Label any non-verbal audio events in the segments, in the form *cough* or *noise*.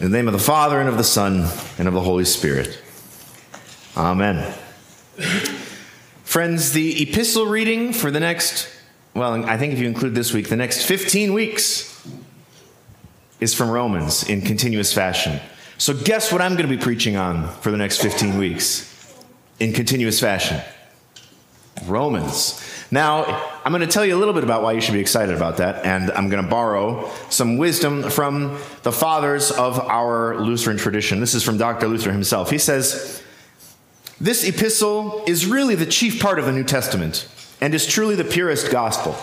In the name of the Father, and of the Son, and of the Holy Spirit. Amen. Friends, the epistle reading for the next, well, I think if you include this week, the next 15 weeks is from Romans in continuous fashion. So, guess what I'm going to be preaching on for the next 15 weeks in continuous fashion? Romans. Now, I'm going to tell you a little bit about why you should be excited about that, and I'm going to borrow some wisdom from the fathers of our Lutheran tradition. This is from Dr. Luther himself. He says, This epistle is really the chief part of the New Testament and is truly the purest gospel.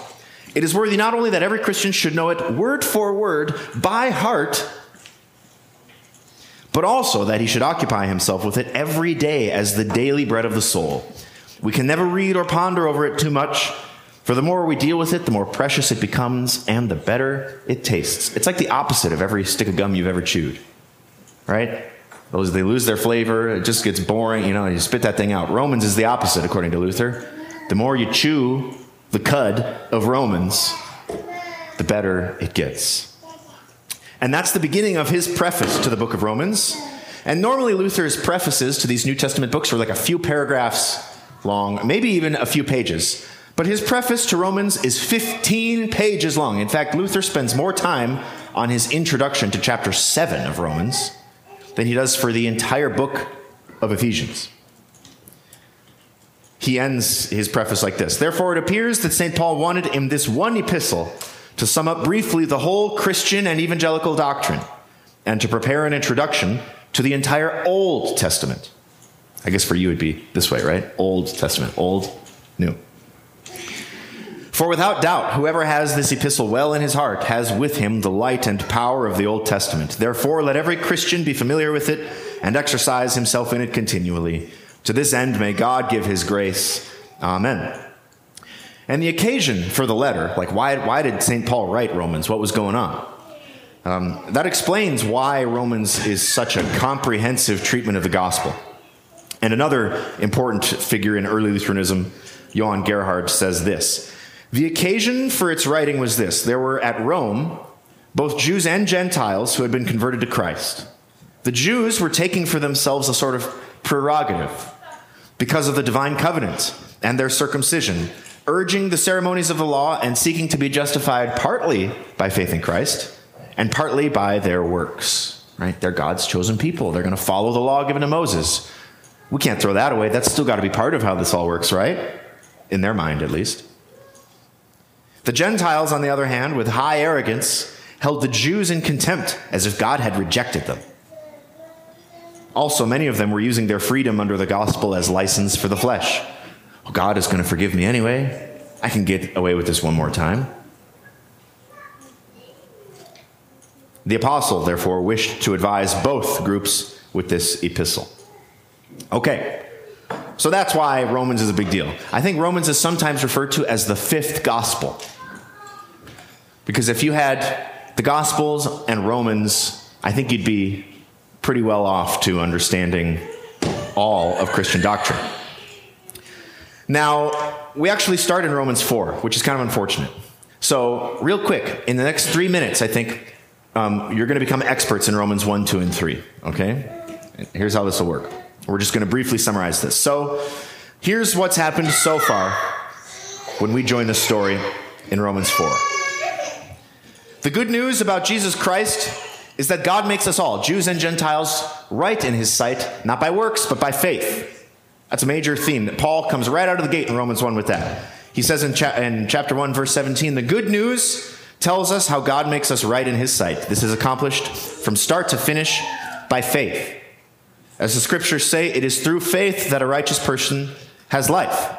It is worthy not only that every Christian should know it word for word by heart, but also that he should occupy himself with it every day as the daily bread of the soul we can never read or ponder over it too much, for the more we deal with it, the more precious it becomes and the better it tastes. It's like the opposite of every stick of gum you've ever chewed, right? Those they lose their flavor, it just gets boring, you know, you spit that thing out. Romans is the opposite, according to Luther. The more you chew the cud of Romans, the better it gets. And that's the beginning of his preface to the book of Romans. And normally Luther's prefaces to these New Testament books were like a few paragraphs long, maybe even a few pages. But his preface to Romans is 15 pages long. In fact, Luther spends more time on his introduction to chapter 7 of Romans than he does for the entire book of Ephesians. He ends his preface like this Therefore, it appears that St. Paul wanted in this one epistle to sum up briefly the whole Christian and evangelical doctrine and to prepare an introduction to the entire Old Testament. I guess for you it'd be this way, right? Old Testament, old, new. For without doubt, whoever has this epistle well in his heart has with him the light and power of the Old Testament. Therefore, let every Christian be familiar with it and exercise himself in it continually. To this end, may God give his grace. Amen. And the occasion for the letter, like why, why did St. Paul write Romans? What was going on? Um, that explains why Romans is such a comprehensive treatment of the gospel. And another important figure in early Lutheranism, Johann Gerhard, says this The occasion for its writing was this there were at Rome both Jews and Gentiles who had been converted to Christ. The Jews were taking for themselves a sort of prerogative because of the divine covenant and their circumcision, urging the ceremonies of the law and seeking to be justified partly by faith in Christ and partly by their works. Right? They're God's chosen people. They're going to follow the law given to Moses. We can't throw that away. That's still got to be part of how this all works, right? In their mind, at least. The Gentiles, on the other hand, with high arrogance, held the Jews in contempt as if God had rejected them. Also, many of them were using their freedom under the gospel as license for the flesh. God is going to forgive me anyway. I can get away with this one more time. The apostle, therefore, wished to advise both groups with this epistle. Okay. So that's why Romans is a big deal. I think Romans is sometimes referred to as the fifth gospel. Because if you had the Gospels and Romans, I think you'd be pretty well off to understanding all of Christian doctrine. Now, we actually start in Romans 4, which is kind of unfortunate. So, real quick, in the next three minutes, I think um, you're going to become experts in Romans 1, 2, and 3. Okay? Here's how this will work. We're just going to briefly summarize this. So, here's what's happened so far when we join the story in Romans 4. The good news about Jesus Christ is that God makes us all, Jews and Gentiles, right in his sight, not by works, but by faith. That's a major theme that Paul comes right out of the gate in Romans 1 with that. He says in, cha- in chapter 1, verse 17, the good news tells us how God makes us right in his sight. This is accomplished from start to finish by faith. As the scriptures say, it is through faith that a righteous person has life.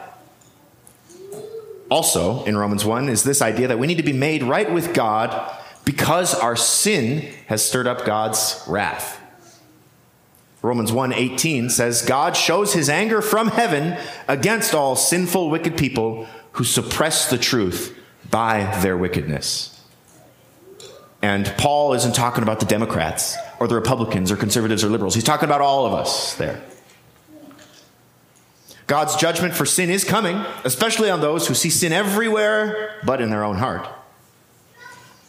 Also, in Romans 1, is this idea that we need to be made right with God because our sin has stirred up God's wrath. Romans 1:18 says God shows his anger from heaven against all sinful wicked people who suppress the truth by their wickedness. And Paul isn't talking about the Democrats or the Republicans or conservatives or liberals. He's talking about all of us there. God's judgment for sin is coming, especially on those who see sin everywhere but in their own heart.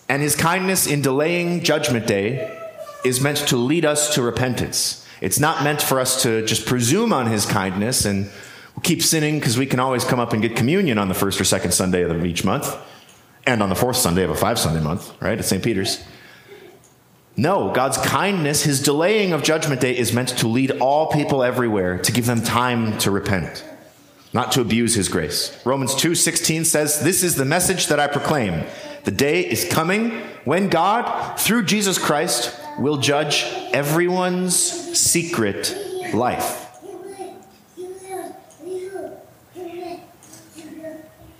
And his kindness in delaying judgment day is meant to lead us to repentance. It's not meant for us to just presume on his kindness and keep sinning because we can always come up and get communion on the first or second Sunday of each month and on the fourth Sunday of a five Sunday month, right, at St. Peter's. No, God's kindness, his delaying of judgment day is meant to lead all people everywhere, to give them time to repent, not to abuse his grace. Romans 2:16 says, "This is the message that I proclaim. The day is coming when God, through Jesus Christ, will judge everyone's secret life."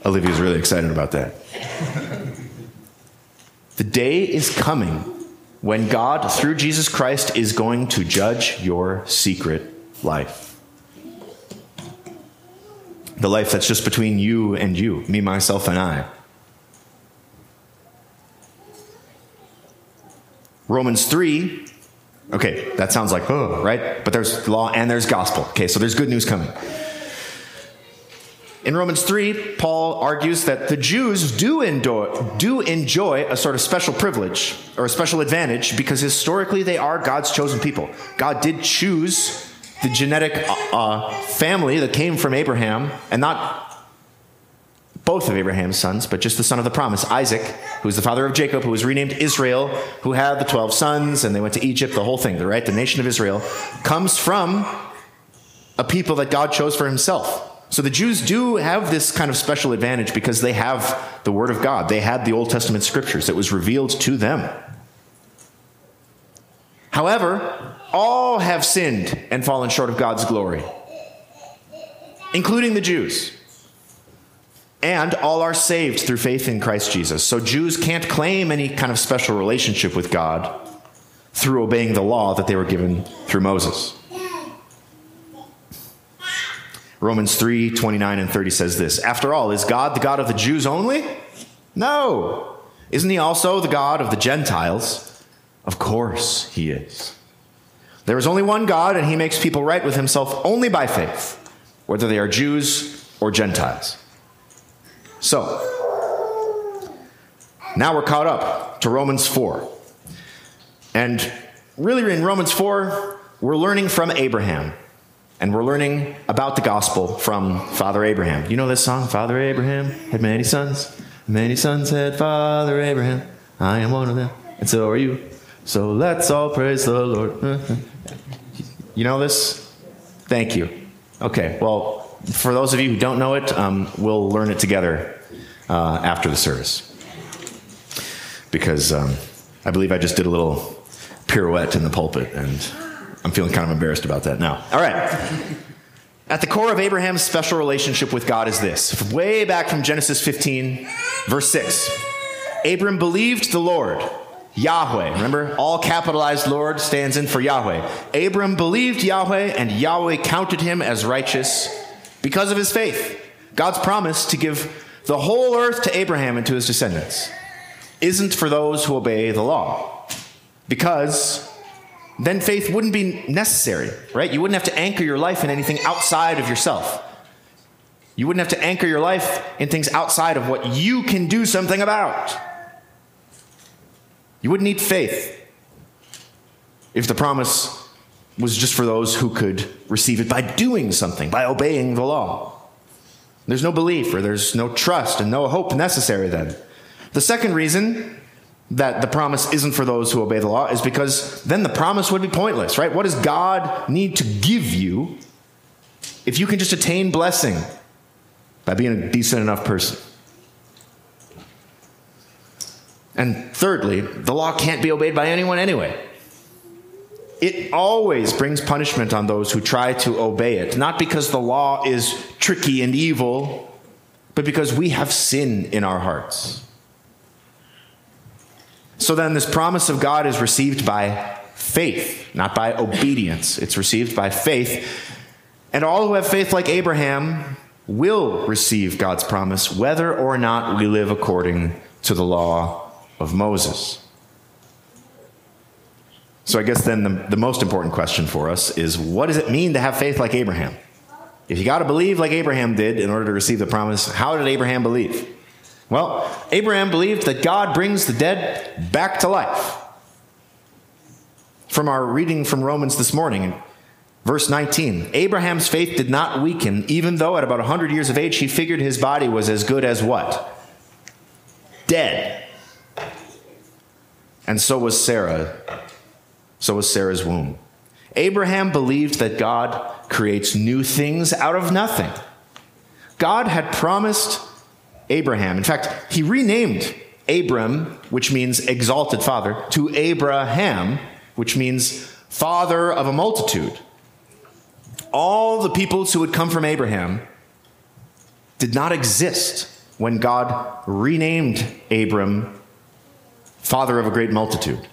Olivia's really excited about that. *laughs* the day is coming when God, through Jesus Christ, is going to judge your secret life. The life that's just between you and you, me, myself, and I. Romans 3, okay, that sounds like, oh, right? But there's law and there's gospel. Okay, so there's good news coming. In Romans 3, Paul argues that the Jews do do enjoy a sort of special privilege or a special advantage because historically they are God's chosen people. God did choose the genetic uh, uh, family that came from Abraham, and not both of Abraham's sons, but just the son of the promise, Isaac, who's the father of Jacob, who was renamed Israel, who had the 12 sons, and they went to Egypt, the whole thing, right? The nation of Israel comes from a people that God chose for himself. So the Jews do have this kind of special advantage because they have the Word of God. They had the Old Testament scriptures that was revealed to them. However, all have sinned and fallen short of God's glory, including the Jews. And all are saved through faith in Christ Jesus. So Jews can't claim any kind of special relationship with God through obeying the law that they were given through Moses. Romans 3 29 and 30 says this After all, is God the God of the Jews only? No. Isn't he also the God of the Gentiles? Of course he is. There is only one God, and he makes people right with himself only by faith, whether they are Jews or Gentiles. So, now we're caught up to Romans 4. And really, in Romans 4, we're learning from Abraham. And we're learning about the gospel from Father Abraham. You know this song, Father Abraham had many sons. Many sons had Father Abraham. I am one of them, and so are you. So let's all praise the Lord. *laughs* You know this? Thank you. Okay, well, for those of you who don't know it, um, we'll learn it together uh, after the service. Because um, I believe I just did a little pirouette in the pulpit, and I'm feeling kind of embarrassed about that now. All right. At the core of Abraham's special relationship with God is this way back from Genesis 15, verse 6. Abram believed the Lord, Yahweh. Remember, all capitalized Lord stands in for Yahweh. Abram believed Yahweh, and Yahweh counted him as righteous because of his faith. God's promise to give the whole earth to Abraham and to his descendants isn't for those who obey the law. Because then faith wouldn't be necessary, right? You wouldn't have to anchor your life in anything outside of yourself. You wouldn't have to anchor your life in things outside of what you can do something about. You wouldn't need faith if the promise was just for those who could receive it by doing something, by obeying the law. There's no belief or there's no trust and no hope necessary then. The second reason that the promise isn't for those who obey the law is because then the promise would be pointless, right? What does God need to give you if you can just attain blessing by being a decent enough person? And thirdly, the law can't be obeyed by anyone anyway. It always brings punishment on those who try to obey it, not because the law is tricky and evil, but because we have sin in our hearts. So then, this promise of God is received by faith, not by obedience. It's received by faith. And all who have faith like Abraham will receive God's promise, whether or not we live according to the law of Moses. So, I guess then the, the most important question for us is what does it mean to have faith like Abraham? If you got to believe like Abraham did in order to receive the promise, how did Abraham believe? Well, Abraham believed that God brings the dead back to life. from our reading from Romans this morning. Verse 19 Abraham's faith did not weaken, even though at about 100 years of age he figured his body was as good as what? Dead. And so was Sarah. So was Sarah's womb. Abraham believed that God creates new things out of nothing. God had promised Abraham, in fact, he renamed Abram, which means exalted father, to Abraham, which means father of a multitude. All the peoples who would come from Abraham did not exist when God renamed Abram father of a great multitude.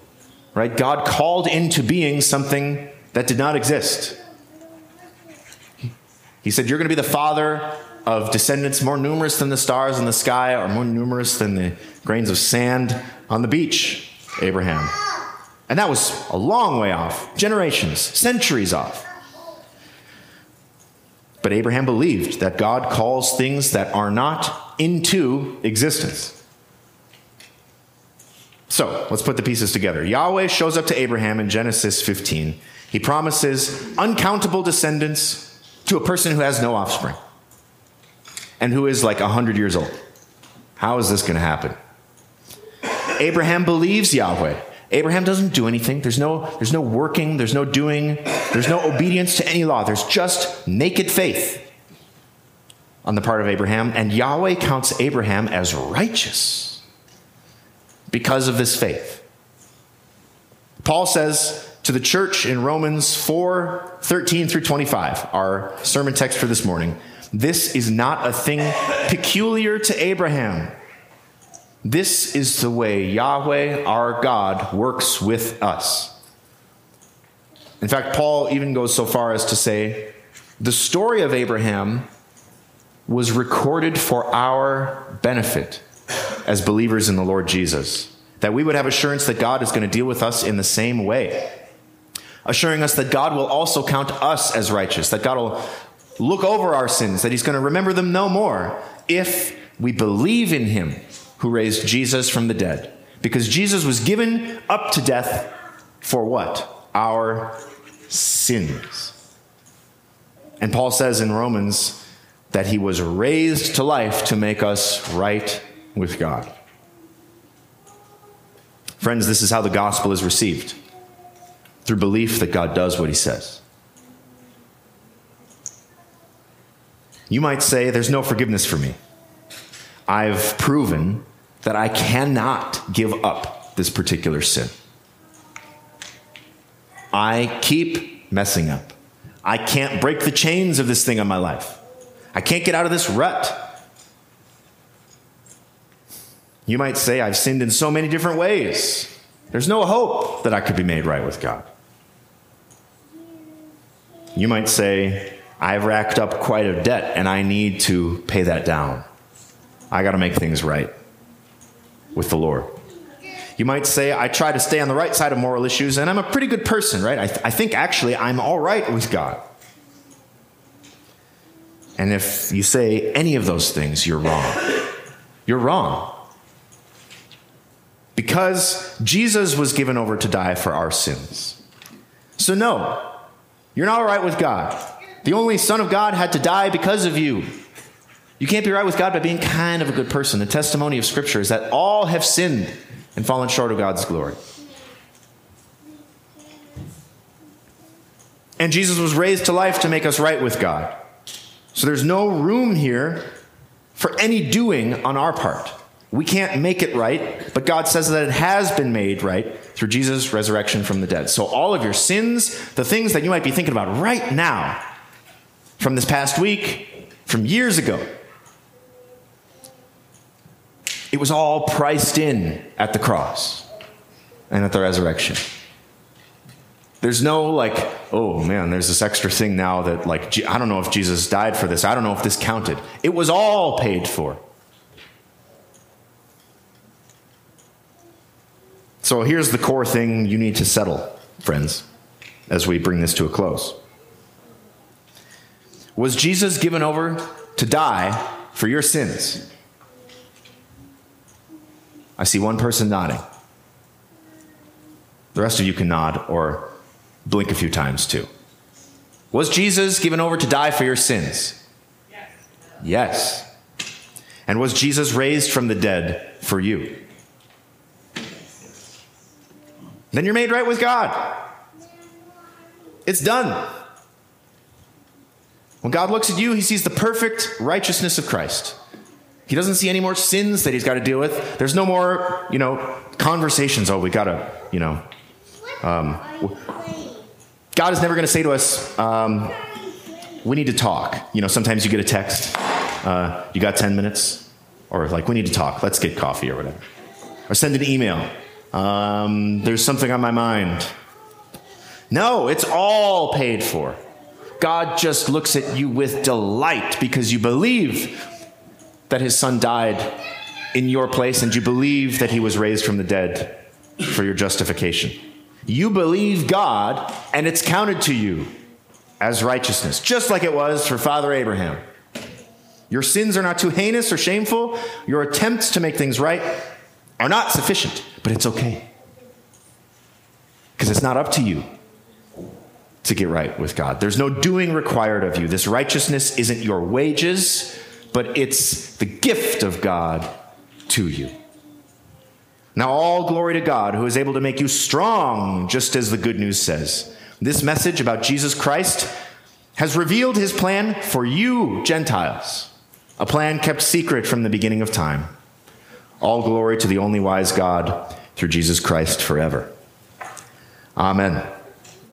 Right? God called into being something that did not exist. He said, You're going to be the father of descendants more numerous than the stars in the sky or more numerous than the grains of sand on the beach, Abraham. And that was a long way off, generations, centuries off. But Abraham believed that God calls things that are not into existence. So let's put the pieces together. Yahweh shows up to Abraham in Genesis 15. He promises uncountable descendants to a person who has no offspring and who is like 100 years old. How is this going to happen? Abraham believes Yahweh. Abraham doesn't do anything. There's no, there's no working, there's no doing, there's no obedience to any law. There's just naked faith on the part of Abraham, and Yahweh counts Abraham as righteous because of this faith. Paul says to the church in Romans 4 13 through 25, our sermon text for this morning, this is not a thing peculiar to Abraham. This is the way Yahweh, our God, works with us. In fact, Paul even goes so far as to say the story of Abraham was recorded for our benefit as believers in the Lord Jesus, that we would have assurance that God is going to deal with us in the same way, assuring us that God will also count us as righteous, that God will look over our sins, that He's going to remember them no more if we believe in Him who raised Jesus from the dead. Because Jesus was given up to death for what? Our sins. And Paul says in Romans that he was raised to life to make us right with God. Friends, this is how the gospel is received through belief that God does what he says. You might say, There's no forgiveness for me. I've proven that I cannot give up this particular sin. I keep messing up. I can't break the chains of this thing on my life. I can't get out of this rut. You might say, I've sinned in so many different ways. There's no hope that I could be made right with God. You might say, I've racked up quite a debt and I need to pay that down. I got to make things right with the Lord. You might say, I try to stay on the right side of moral issues and I'm a pretty good person, right? I, th- I think actually I'm all right with God. And if you say any of those things, you're wrong. You're wrong. Because Jesus was given over to die for our sins. So, no, you're not all right with God. The only Son of God had to die because of you. You can't be right with God by being kind of a good person. The testimony of Scripture is that all have sinned and fallen short of God's glory. And Jesus was raised to life to make us right with God. So there's no room here for any doing on our part. We can't make it right, but God says that it has been made right through Jesus' resurrection from the dead. So all of your sins, the things that you might be thinking about right now, from this past week, from years ago. It was all priced in at the cross and at the resurrection. There's no like, oh man, there's this extra thing now that like, I don't know if Jesus died for this. I don't know if this counted. It was all paid for. So here's the core thing you need to settle, friends, as we bring this to a close. Was Jesus given over to die for your sins? I see one person nodding. The rest of you can nod or blink a few times too. Was Jesus given over to die for your sins? Yes. Yes. And was Jesus raised from the dead for you? Then you're made right with God. It's done. When God looks at you, he sees the perfect righteousness of Christ. He doesn't see any more sins that he's got to deal with. There's no more, you know, conversations. Oh, we got to, you know, um, God is never going to say to us, um, we need to talk. You know, sometimes you get a text, uh, you got 10 minutes, or like, we need to talk, let's get coffee or whatever. Or send an email. Um, there's something on my mind. No, it's all paid for. God just looks at you with delight because you believe that his son died in your place and you believe that he was raised from the dead for your justification. You believe God, and it's counted to you as righteousness, just like it was for Father Abraham. Your sins are not too heinous or shameful. Your attempts to make things right are not sufficient, but it's okay. Because it's not up to you to get right with God. There's no doing required of you. This righteousness isn't your wages, but it's the gift of God to you. Now, all glory to God who is able to make you strong, just as the good news says. This message about Jesus Christ has revealed his plan for you, Gentiles, a plan kept secret from the beginning of time. All glory to the only wise God through Jesus Christ forever. Amen.